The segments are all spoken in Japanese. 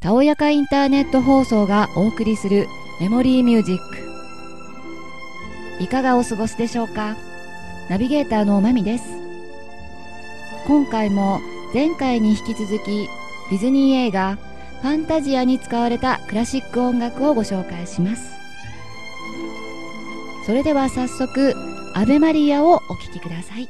たおやかインターネット放送がお送りするメモリーミュージック。いかがお過ごしでしょうか？ナビゲーターのまみです。今回も前回に引き続きディズニー映画ファンタジアに使われたクラシック音楽をご紹介します。それでは早速アベマリアをお聴きください。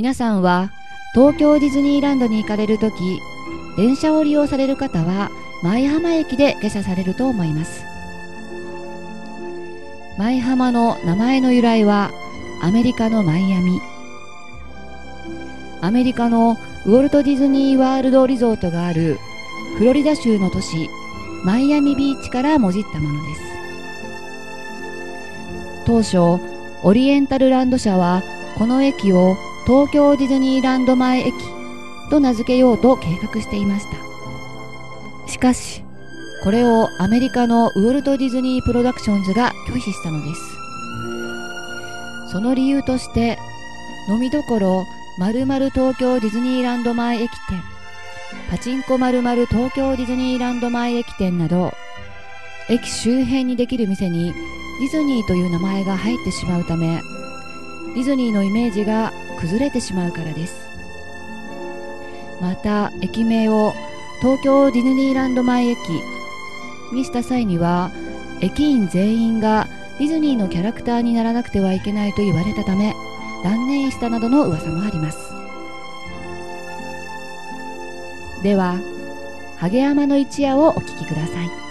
皆さんは東京ディズニーランドに行かれるとき、電車を利用される方は舞浜駅で下車されると思います。舞浜の名前の由来はアメリカのマイアミ。アメリカのウォルト・ディズニー・ワールド・リゾートがあるフロリダ州の都市マイアミビーチからもじったものです当初オリエンタルランド社はこの駅を東京ディズニーランド前駅と名付けようと計画していました。しかしこれをアメリカのウォルト・ディズニー・プロダクションズが拒否したのです。その理由として飲みどころ〇〇東京ディズニーランド前駅店パチンコ〇〇東京ディズニーランド前駅店など駅周辺にできる店にディズニーという名前が入ってしまうためディズニーのイメージが崩れてしまうからです。また駅名を東京ディズニーランド前駅にした際には駅員全員がディズニーのキャラクターにならなくてはいけないと言われたため断念したなどの噂もあります。ではハゲ山の一夜をお聞きください。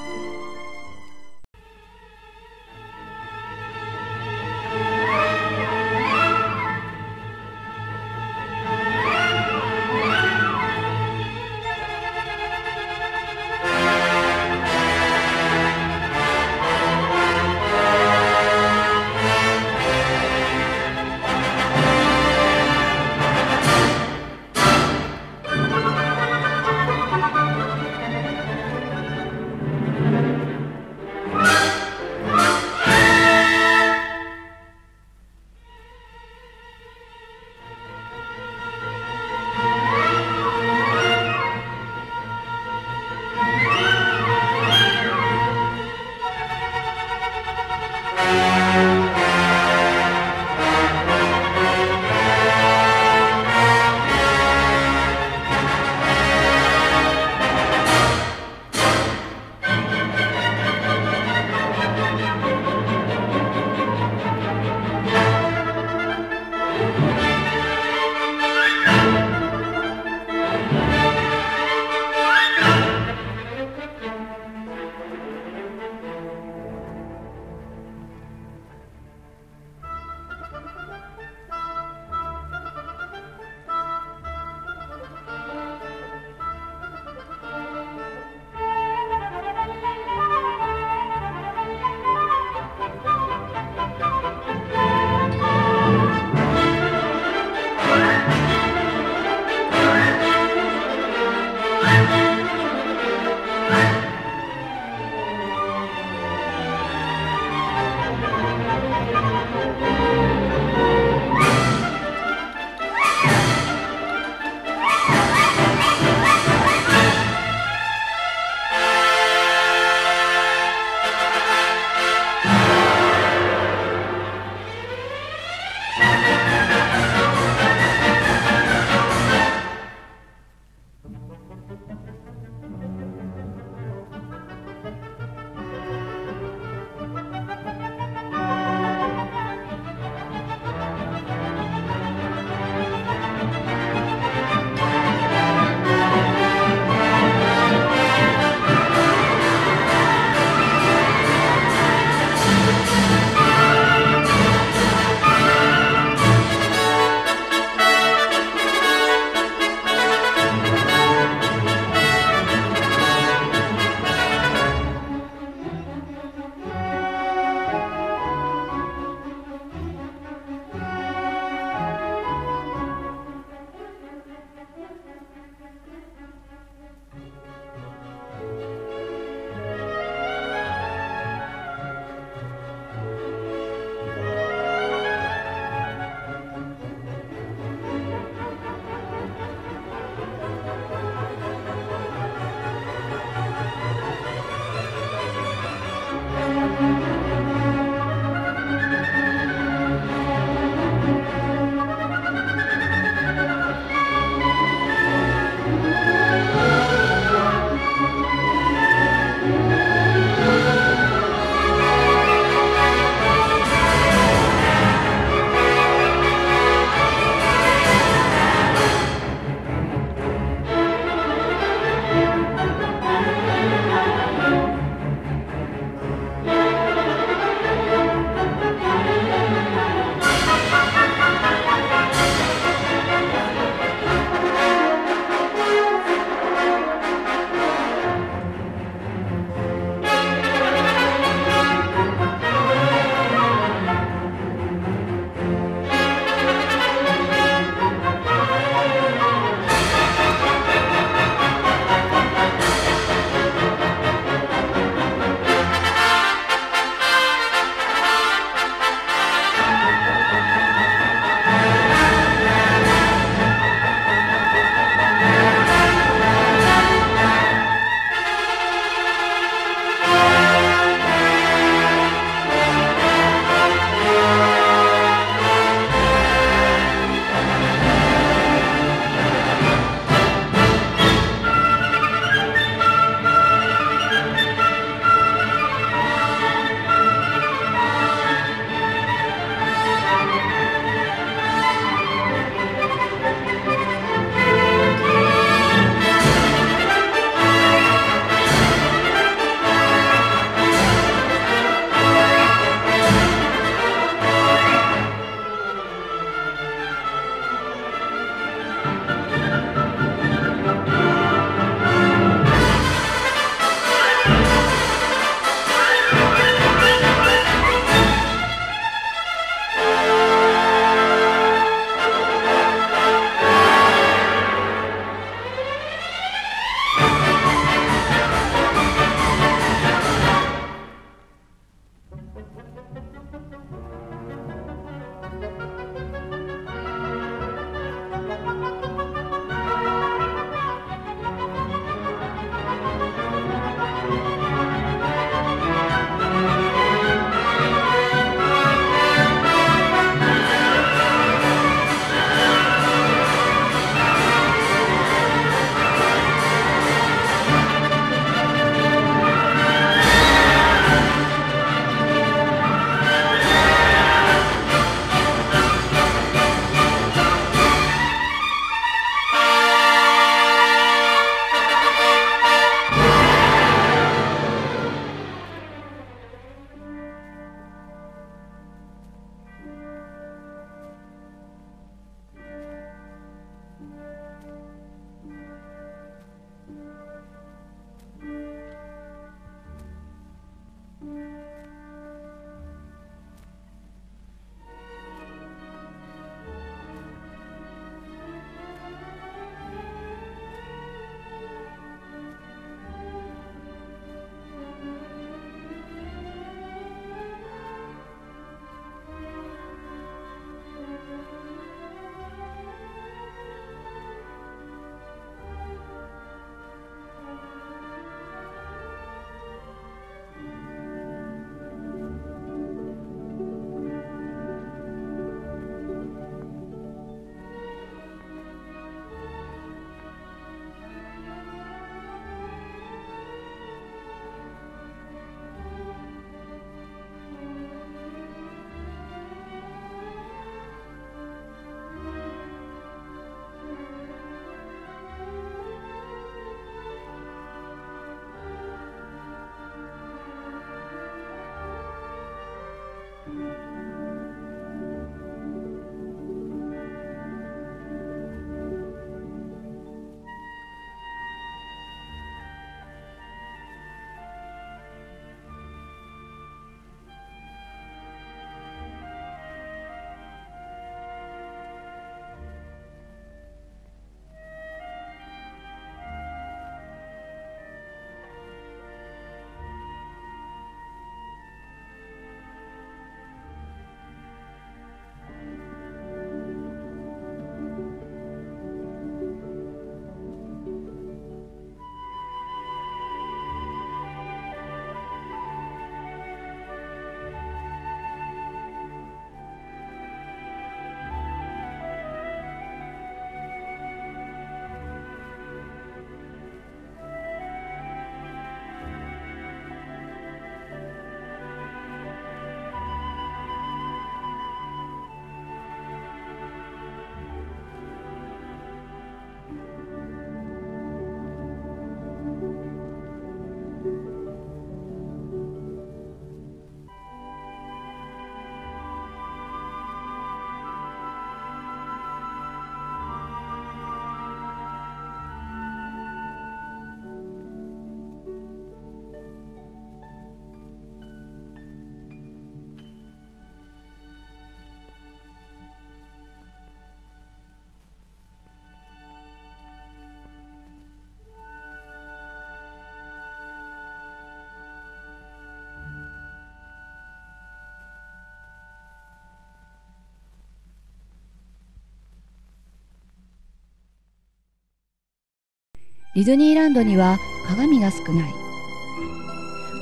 ディズニーランドには鏡が少ない。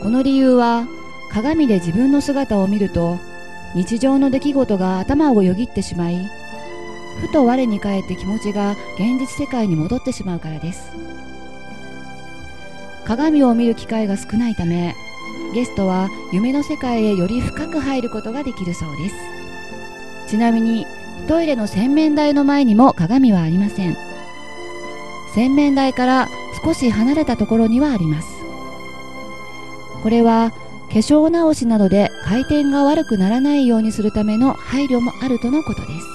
この理由は鏡で自分の姿を見ると日常の出来事が頭をよぎってしまいふと我に返って気持ちが現実世界に戻ってしまうからです。鏡を見る機会が少ないためゲストは夢の世界へより深く入ることができるそうです。ちなみにトイレの洗面台の前にも鏡はありません。洗面台から少し離れたところにはあります。これは化粧直しなどで回転が悪くならないようにするための配慮もあるとのことです。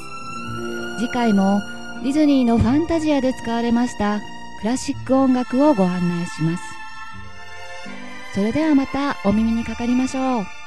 次回もディズニーのファンタジアで使われましたクラシック音楽をご案内します。それではまたお耳にかかりましょう。